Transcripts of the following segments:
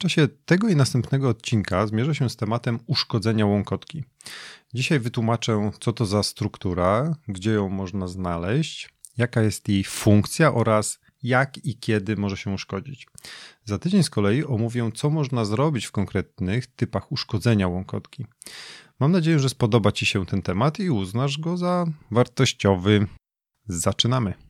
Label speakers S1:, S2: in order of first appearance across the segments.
S1: czasie tego i następnego odcinka zmierzę się z tematem uszkodzenia łąkotki. Dzisiaj wytłumaczę, co to za struktura, gdzie ją można znaleźć, jaka jest jej funkcja oraz jak i kiedy może się uszkodzić. Za tydzień z kolei omówię, co można zrobić w konkretnych typach uszkodzenia łąkotki. Mam nadzieję, że spodoba Ci się ten temat i uznasz go za wartościowy. Zaczynamy.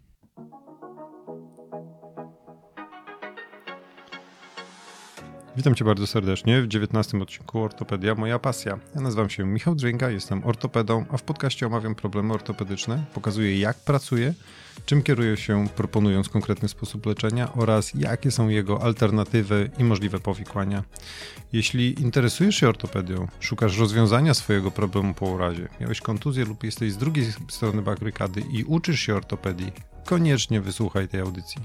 S1: Witam Cię bardzo serdecznie w 19 odcinku Ortopedia Moja Pasja. Ja nazywam się Michał Drzęga, jestem ortopedą, a w podcaście omawiam problemy ortopedyczne, pokazuję jak pracuję, czym kieruję się proponując konkretny sposób leczenia oraz jakie są jego alternatywy i możliwe powikłania. Jeśli interesujesz się ortopedią, szukasz rozwiązania swojego problemu po urazie, miałeś kontuzję lub jesteś z drugiej strony bakrykady i uczysz się ortopedii, koniecznie wysłuchaj tej audycji.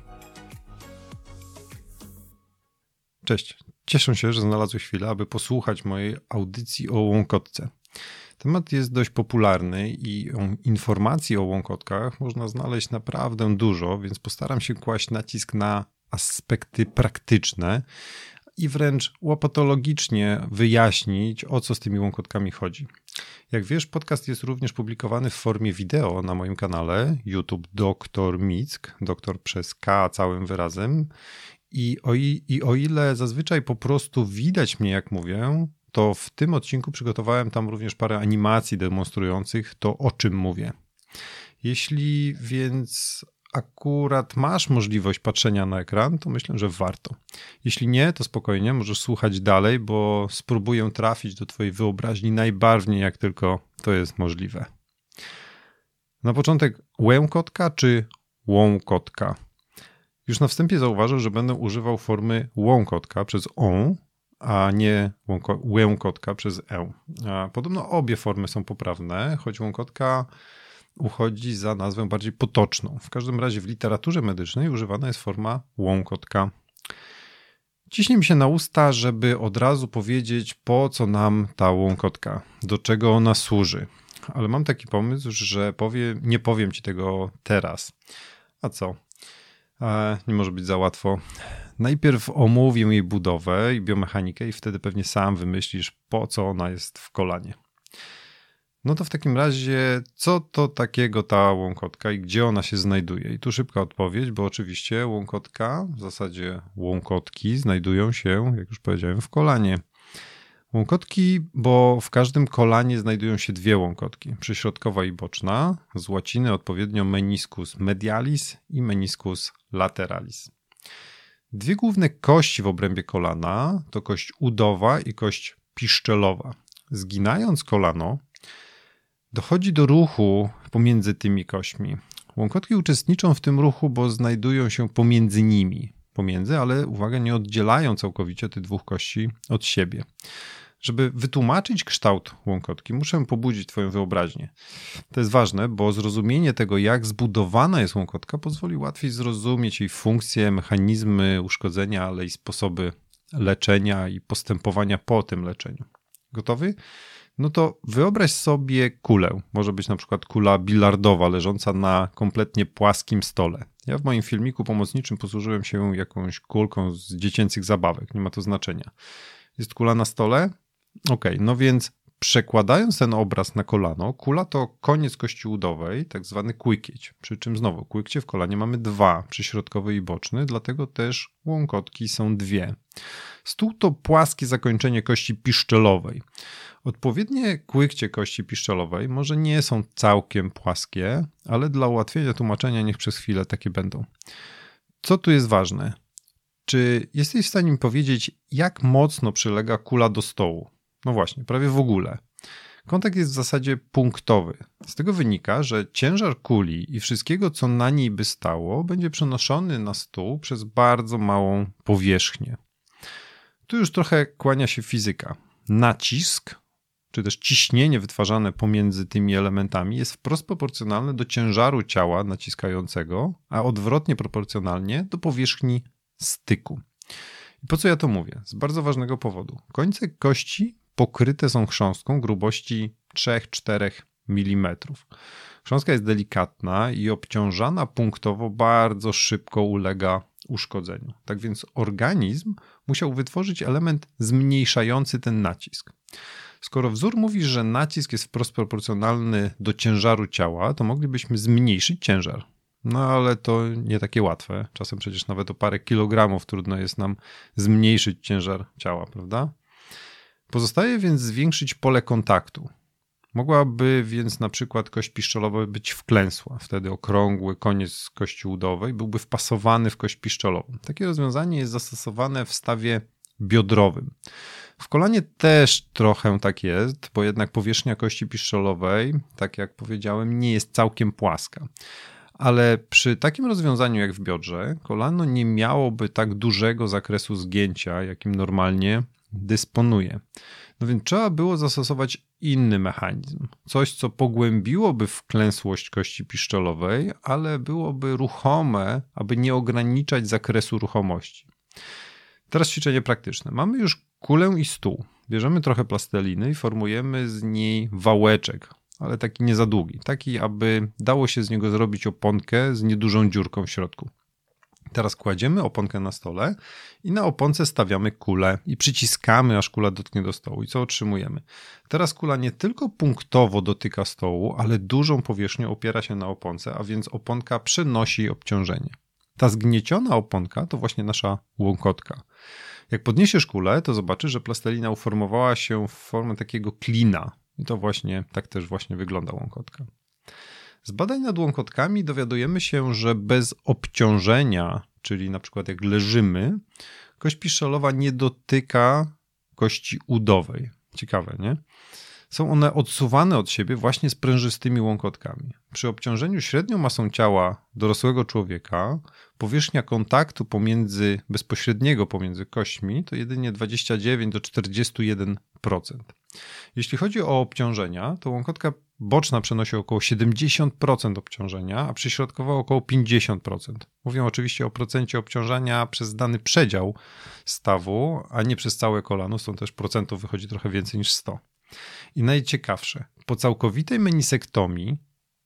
S1: Cześć, Cieszę się, że znalazłeś chwilę, aby posłuchać mojej audycji o łąkotce. Temat jest dość popularny i informacji o łąkotkach można znaleźć naprawdę dużo, więc postaram się kłaść nacisk na aspekty praktyczne i wręcz łopatologicznie wyjaśnić, o co z tymi łąkotkami chodzi. Jak wiesz, podcast jest również publikowany w formie wideo na moim kanale YouTube Dr Mick, doktor przez K całym wyrazem i o, I o ile zazwyczaj po prostu widać mnie, jak mówię, to w tym odcinku przygotowałem tam również parę animacji demonstrujących to, o czym mówię. Jeśli więc akurat masz możliwość patrzenia na ekran, to myślę, że warto. Jeśli nie, to spokojnie, możesz słuchać dalej, bo spróbuję trafić do Twojej wyobraźni najbarwniej, jak tylko to jest możliwe. Na początek łękotka czy łąkotka? Już na wstępie zauważę, że będę używał formy łąkotka przez on, a nie łękotka przez e. Podobno obie formy są poprawne, choć łąkotka uchodzi za nazwę bardziej potoczną. W każdym razie w literaturze medycznej używana jest forma łąkotka. Ciśnie mi się na usta, żeby od razu powiedzieć, po co nam ta łąkotka, do czego ona służy. Ale mam taki pomysł, że nie powiem ci tego teraz. A co? Nie może być za łatwo. Najpierw omówię jej budowę i biomechanikę, i wtedy pewnie sam wymyślisz, po co ona jest w kolanie. No to w takim razie, co to takiego ta łąkotka i gdzie ona się znajduje? I tu szybka odpowiedź, bo oczywiście łąkotka, w zasadzie łąkotki, znajdują się, jak już powiedziałem, w kolanie. Łąkotki, bo w każdym kolanie znajdują się dwie łąkotki, przyśrodkowa i boczna, z łaciny odpowiednio meniscus medialis i meniscus lateralis. Dwie główne kości w obrębie kolana to kość udowa i kość piszczelowa. Zginając kolano, dochodzi do ruchu pomiędzy tymi kośćmi. Łąkotki uczestniczą w tym ruchu, bo znajdują się pomiędzy nimi. Pomiędzy, ale uwaga, nie oddzielają całkowicie tych dwóch kości od siebie. Żeby wytłumaczyć kształt łąkotki, muszę pobudzić Twoją wyobraźnię. To jest ważne, bo zrozumienie tego, jak zbudowana jest łąkotka, pozwoli łatwiej zrozumieć jej funkcje, mechanizmy uszkodzenia, ale i sposoby leczenia i postępowania po tym leczeniu. Gotowy? No to wyobraź sobie kulę. Może być na przykład kula bilardowa leżąca na kompletnie płaskim stole. Ja w moim filmiku pomocniczym posłużyłem się jakąś kulką z dziecięcych zabawek, nie ma to znaczenia. Jest kula na stole, Ok, no więc przekładając ten obraz na kolano, kula to koniec kości udowej, tak zwany kłykieć. Przy czym znowu, kłykcie w kolanie mamy dwa, przyśrodkowy i boczny, dlatego też łąkotki są dwie. Stół to płaskie zakończenie kości piszczelowej. Odpowiednie kłykcie kości piszczelowej może nie są całkiem płaskie, ale dla ułatwienia tłumaczenia niech przez chwilę takie będą. Co tu jest ważne? Czy jesteś w stanie mi powiedzieć, jak mocno przylega kula do stołu? No właśnie, prawie w ogóle. Kontakt jest w zasadzie punktowy. Z tego wynika, że ciężar kuli i wszystkiego, co na niej by stało, będzie przenoszony na stół przez bardzo małą powierzchnię. Tu już trochę kłania się fizyka. Nacisk, czy też ciśnienie wytwarzane pomiędzy tymi elementami jest wprost proporcjonalne do ciężaru ciała naciskającego, a odwrotnie proporcjonalnie do powierzchni styku. Po co ja to mówię? Z bardzo ważnego powodu. Końce kości pokryte są chrząstką grubości 3-4 mm. Chrząstka jest delikatna i obciążana punktowo bardzo szybko ulega uszkodzeniu. Tak więc organizm musiał wytworzyć element zmniejszający ten nacisk. Skoro wzór mówi, że nacisk jest wprost proporcjonalny do ciężaru ciała, to moglibyśmy zmniejszyć ciężar. No ale to nie takie łatwe. Czasem przecież nawet o parę kilogramów trudno jest nam zmniejszyć ciężar ciała, prawda? Pozostaje więc zwiększyć pole kontaktu. Mogłaby więc na przykład kość piszczelowa być wklęsła. Wtedy okrągły koniec kości udowej byłby wpasowany w kość piszczelową. Takie rozwiązanie jest zastosowane w stawie biodrowym. W kolanie też trochę tak jest, bo jednak powierzchnia kości piszczelowej, tak jak powiedziałem, nie jest całkiem płaska. Ale przy takim rozwiązaniu jak w biodrze, kolano nie miałoby tak dużego zakresu zgięcia, jakim normalnie dysponuje. No więc trzeba było zastosować inny mechanizm. Coś, co pogłębiłoby wklęsłość kości piszczelowej, ale byłoby ruchome, aby nie ograniczać zakresu ruchomości. Teraz ćwiczenie praktyczne. Mamy już kulę i stół. Bierzemy trochę plasteliny i formujemy z niej wałeczek, ale taki nie za długi. Taki, aby dało się z niego zrobić oponkę z niedużą dziurką w środku. Teraz kładziemy oponkę na stole i na oponce stawiamy kulę i przyciskamy, aż kula dotknie do stołu. I co otrzymujemy? Teraz kula nie tylko punktowo dotyka stołu, ale dużą powierzchnią opiera się na oponce, a więc oponka przenosi obciążenie. Ta zgnieciona oponka to właśnie nasza łąkotka. Jak podniesiesz kulę, to zobaczysz, że plastelina uformowała się w formę takiego klina. I to właśnie, tak też właśnie wygląda łąkotka. Z badań nad łąkotkami dowiadujemy się, że bez obciążenia, czyli na przykład jak leżymy, kość piszczelowa nie dotyka kości udowej. Ciekawe, nie? Są one odsuwane od siebie właśnie sprężystymi łąkotkami. Przy obciążeniu średnią masą ciała dorosłego człowieka powierzchnia kontaktu pomiędzy, bezpośredniego pomiędzy kośćmi to jedynie 29 do 41%. Jeśli chodzi o obciążenia, to łąkotka boczna przenosi około 70% obciążenia, a przyśrodkowa około 50%. Mówię oczywiście o procencie obciążenia przez dany przedział stawu, a nie przez całe kolano, stąd też procentów wychodzi trochę więcej niż 100. I najciekawsze, po całkowitej menisektomii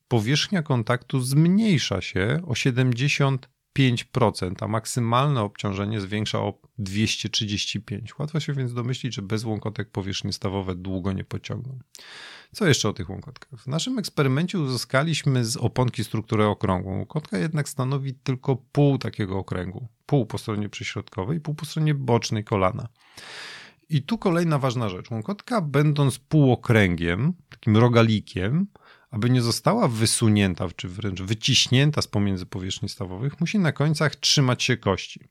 S1: powierzchnia kontaktu zmniejsza się o 70%, a maksymalne obciążenie zwiększa o 235. Łatwo się więc domyślić, że bez łąkotek powierzchnie stawowe długo nie pociągną. Co jeszcze o tych łąkotkach? W naszym eksperymencie uzyskaliśmy z oponki strukturę okrągłą. Łąkotka jednak stanowi tylko pół takiego okręgu. Pół po stronie przyśrodkowej, pół po stronie bocznej kolana. I tu kolejna ważna rzecz. Łąkotka, będąc półokręgiem, takim rogalikiem, aby nie została wysunięta, czy wręcz wyciśnięta z pomiędzy powierzchni stawowych, musi na końcach trzymać się kości.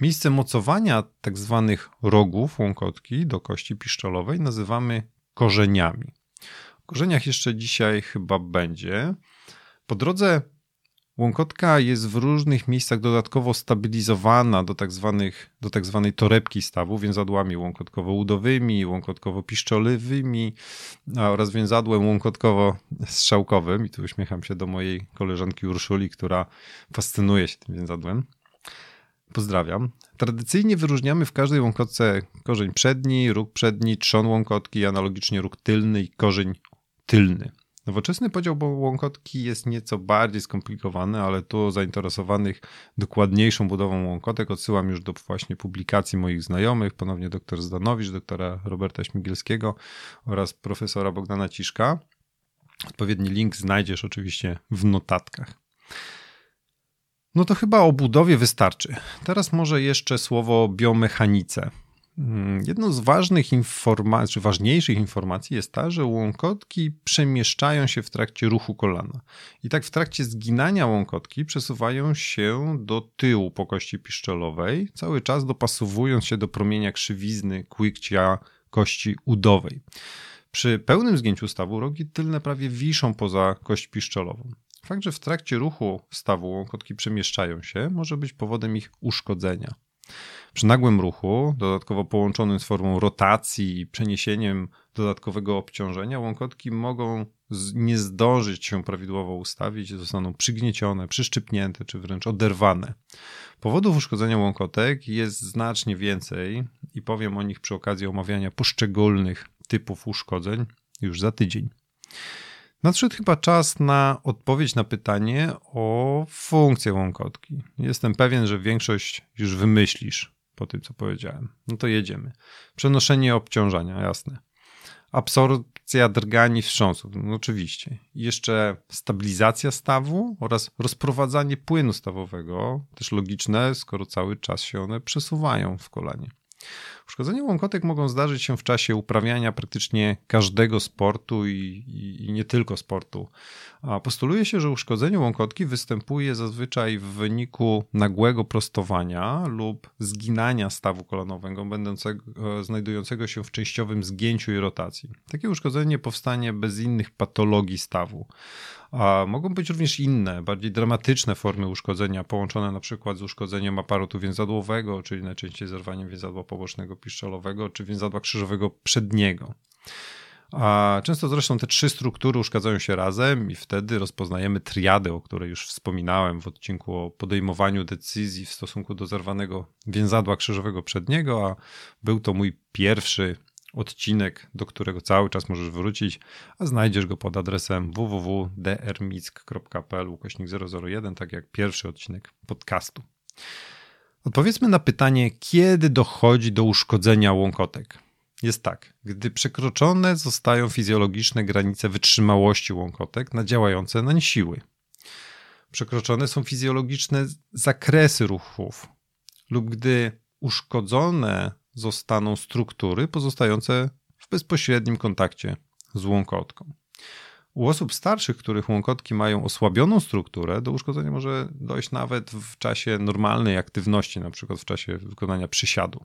S1: Miejsce mocowania tak zwanych rogów łąkotki do kości piszczelowej nazywamy korzeniami. O korzeniach jeszcze dzisiaj chyba będzie. Po drodze Łąkotka jest w różnych miejscach dodatkowo stabilizowana do tak, zwanych, do tak zwanej torebki stawu, więzadłami łąkotkowo-udowymi, łąkotkowo-piszczolywymi oraz więzadłem łąkotkowo-strzałkowym. I tu uśmiecham się do mojej koleżanki Urszuli, która fascynuje się tym więzadłem. Pozdrawiam. Tradycyjnie wyróżniamy w każdej łąkotce korzeń przedni, róg przedni, trzon łąkotki, analogicznie róg tylny i korzeń tylny. Nowoczesny podział łąkotki jest nieco bardziej skomplikowany, ale tu zainteresowanych dokładniejszą budową łąkotek odsyłam już do właśnie publikacji moich znajomych, ponownie dr Zdanowicz, doktora Roberta Śmigielskiego oraz profesora Bogdana Ciszka. Odpowiedni link znajdziesz oczywiście w notatkach. No to chyba o budowie wystarczy. Teraz może jeszcze słowo biomechanice. Mm, jedną z ważnych informacji, czy ważniejszych informacji jest ta, że łąkotki przemieszczają się w trakcie ruchu kolana. I tak w trakcie zginania łąkotki przesuwają się do tyłu po kości piszczelowej, cały czas dopasowując się do promienia krzywizny kłykcia kości udowej. Przy pełnym zgięciu stawu rogi tylne prawie wiszą poza kość piszczelową. Fakt, że w trakcie ruchu stawu łąkotki przemieszczają się, może być powodem ich uszkodzenia. Przy nagłym ruchu, dodatkowo połączonym z formą rotacji i przeniesieniem dodatkowego obciążenia, łąkotki mogą nie zdążyć się prawidłowo ustawić, zostaną przygniecione, przyszczypnięte czy wręcz oderwane. Powodów uszkodzenia łąkotek jest znacznie więcej i powiem o nich przy okazji omawiania poszczególnych typów uszkodzeń już za tydzień. Nadszedł chyba czas na odpowiedź na pytanie o funkcję łąkotki. Jestem pewien, że większość już wymyślisz, po tym, co powiedziałem. No to jedziemy. Przenoszenie obciążenia, jasne. Absorpcja drgani wstrząsów, no oczywiście. Jeszcze stabilizacja stawu oraz rozprowadzanie płynu stawowego, też logiczne, skoro cały czas się one przesuwają w kolanie. Uszkodzenia łąkotek mogą zdarzyć się w czasie uprawiania praktycznie każdego sportu i, i, i, nie tylko sportu. A postuluje się, że uszkodzenie łąkotki występuje zazwyczaj w wyniku nagłego prostowania lub zginania stawu kolanowego, będącego, e, znajdującego się w częściowym zgięciu i rotacji. Takie uszkodzenie powstanie bez innych patologii stawu. A mogą być również inne, bardziej dramatyczne formy uszkodzenia, połączone na przykład z uszkodzeniem aparatu więzadłowego, czyli najczęściej zerwaniem więzadła pobocznego piszczelowego, czy więzadła krzyżowego przedniego. A często zresztą te trzy struktury uszkadzają się razem i wtedy rozpoznajemy triadę, o której już wspominałem w odcinku o podejmowaniu decyzji w stosunku do zerwanego więzadła krzyżowego przedniego, a był to mój pierwszy odcinek, do którego cały czas możesz wrócić, a znajdziesz go pod adresem www.drmick.pl ukośnik 001, tak jak pierwszy odcinek podcastu. Odpowiedzmy na pytanie, kiedy dochodzi do uszkodzenia łąkotek. Jest tak, gdy przekroczone zostają fizjologiczne granice wytrzymałości łąkotek na działające nań siły. Przekroczone są fizjologiczne zakresy ruchów lub gdy uszkodzone zostaną struktury pozostające w bezpośrednim kontakcie z łąkotką. U osób starszych, których łąkotki mają osłabioną strukturę, do uszkodzenia może dojść nawet w czasie normalnej aktywności, na przykład w czasie wykonania przysiadu.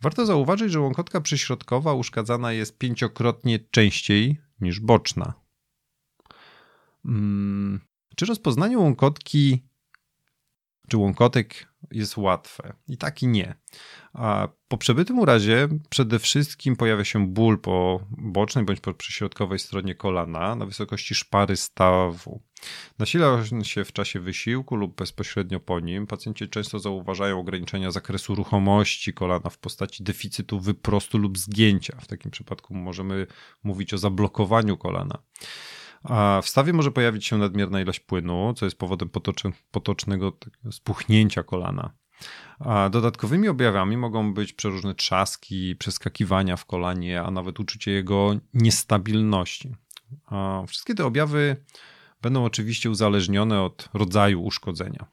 S1: Warto zauważyć, że łąkotka przyśrodkowa uszkadzana jest pięciokrotnie częściej niż boczna. Hmm. Czy rozpoznanie łąkotki czy łąkotek jest łatwe? I tak i nie. A po przebytym urazie przede wszystkim pojawia się ból po bocznej bądź po przyśrodkowej stronie kolana na wysokości szpary stawu. Nasila się w czasie wysiłku lub bezpośrednio po nim. Pacjenci często zauważają ograniczenia zakresu ruchomości kolana w postaci deficytu wyprostu lub zgięcia. W takim przypadku możemy mówić o zablokowaniu kolana. A w stawie może pojawić się nadmierna ilość płynu, co jest powodem potocznego spuchnięcia kolana. A dodatkowymi objawami mogą być przeróżne trzaski, przeskakiwania w kolanie, a nawet uczucie jego niestabilności. A wszystkie te objawy będą oczywiście uzależnione od rodzaju uszkodzenia.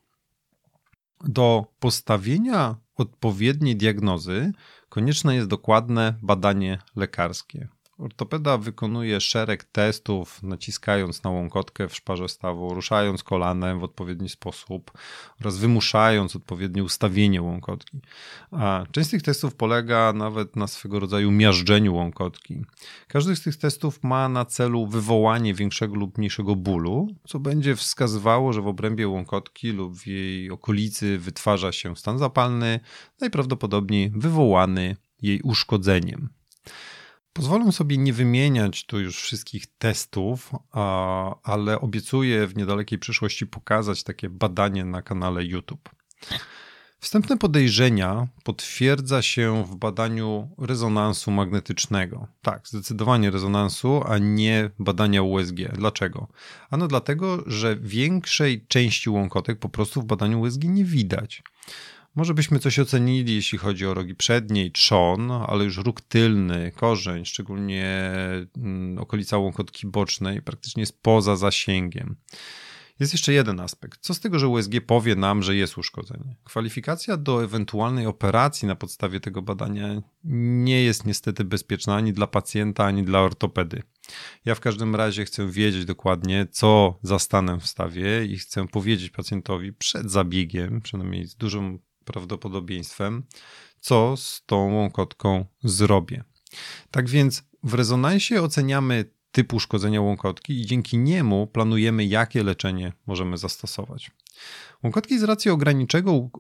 S1: Do postawienia odpowiedniej diagnozy konieczne jest dokładne badanie lekarskie. Ortopeda wykonuje szereg testów, naciskając na łąkotkę w szparze stawu, ruszając kolanem w odpowiedni sposób oraz wymuszając odpowiednie ustawienie łąkotki. A część z tych testów polega nawet na swego rodzaju miażdżeniu łąkotki. Każdy z tych testów ma na celu wywołanie większego lub mniejszego bólu, co będzie wskazywało, że w obrębie łąkotki lub w jej okolicy wytwarza się stan zapalny, najprawdopodobniej wywołany jej uszkodzeniem. Pozwolę sobie nie wymieniać tu już wszystkich testów, ale obiecuję w niedalekiej przyszłości pokazać takie badanie na kanale YouTube. Wstępne podejrzenia potwierdza się w badaniu rezonansu magnetycznego. Tak, zdecydowanie rezonansu, a nie badania USG. Dlaczego? Ano dlatego, że większej części łąkotek po prostu w badaniu USG nie widać. Może byśmy coś ocenili, jeśli chodzi o rogi przedniej, trzon, ale już róg tylny, korzeń, szczególnie mm, okolica łąkotki bocznej, praktycznie jest poza zasięgiem. Jest jeszcze jeden aspekt. Co z tego, że USG powie nam, że jest uszkodzenie? Kwalifikacja do ewentualnej operacji na podstawie tego badania nie jest niestety bezpieczna ani dla pacjenta, ani dla ortopedy. Ja w każdym razie chcę wiedzieć dokładnie, co zastanę w stawie i chcę powiedzieć pacjentowi przed zabiegiem, przynajmniej z dużą prawdopodobieństwem, co z tą łąkotką zrobię. Tak więc w rezonansie oceniamy typ uszkodzenia łąkotki i dzięki niemu planujemy, jakie leczenie możemy zastosować. Łąkotki z racji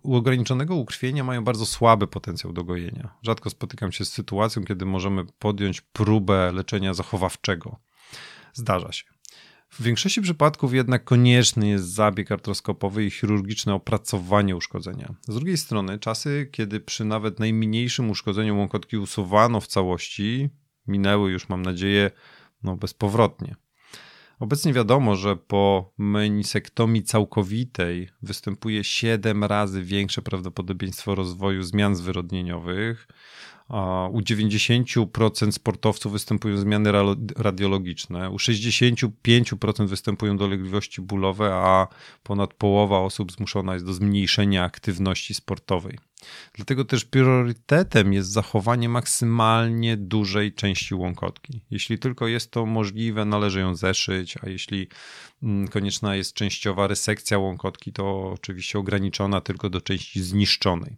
S1: ograniczonego ukrwienia mają bardzo słaby potencjał do gojenia. Rzadko spotykam się z sytuacją, kiedy możemy podjąć próbę leczenia zachowawczego. Zdarza się. W większości przypadków jednak konieczny jest zabieg artroskopowy i chirurgiczne opracowanie uszkodzenia. Z drugiej strony, czasy, kiedy przy nawet najmniejszym uszkodzeniu łąkotki usuwano w całości, minęły już, mam nadzieję, no bezpowrotnie. Obecnie wiadomo, że po menisektomii całkowitej występuje 7 razy większe prawdopodobieństwo rozwoju zmian zwyrodnieniowych. U 90% sportowców występują zmiany radiologiczne, u 65% występują dolegliwości bólowe, a ponad połowa osób zmuszona jest do zmniejszenia aktywności sportowej. Dlatego też priorytetem jest zachowanie maksymalnie dużej części łąkotki. Jeśli tylko jest to możliwe, należy ją zeszyć, a jeśli mm, konieczna jest częściowa resekcja łąkotki, to oczywiście ograniczona tylko do części zniszczonej.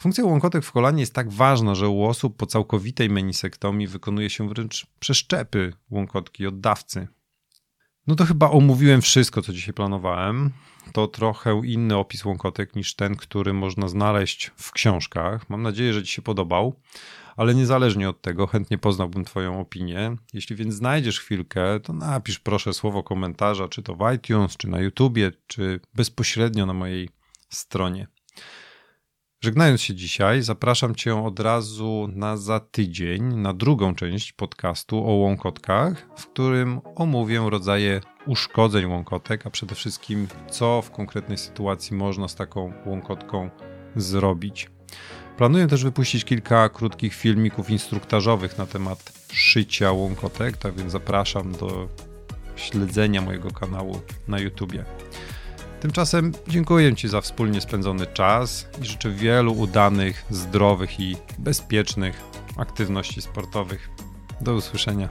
S1: Funkcja łąkotek w kolanie jest tak ważna, że u osób po całkowitej menisektomii wykonuje się wręcz przeszczepy łąkotki od dawcy. No to chyba omówiłem wszystko, co dzisiaj planowałem. To trochę inny opis łąkotek niż ten, który można znaleźć w książkach. Mam nadzieję, że Ci się podobał, ale niezależnie od tego, chętnie poznałbym Twoją opinię. Jeśli więc znajdziesz chwilkę, to napisz proszę słowo komentarza, czy to w iTunes, czy na YouTubie, czy bezpośrednio na mojej stronie. Żegnając się dzisiaj, zapraszam Cię od razu na za tydzień na drugą część podcastu o łąkotkach, w którym omówię rodzaje uszkodzeń łąkotek, a przede wszystkim co w konkretnej sytuacji można z taką łąkotką zrobić. Planuję też wypuścić kilka krótkich filmików instruktażowych na temat szycia łąkotek, tak więc zapraszam do śledzenia mojego kanału na YouTubie. Tymczasem dziękuję Ci za wspólnie spędzony czas i życzę wielu udanych, zdrowych i bezpiecznych aktywności sportowych. Do usłyszenia.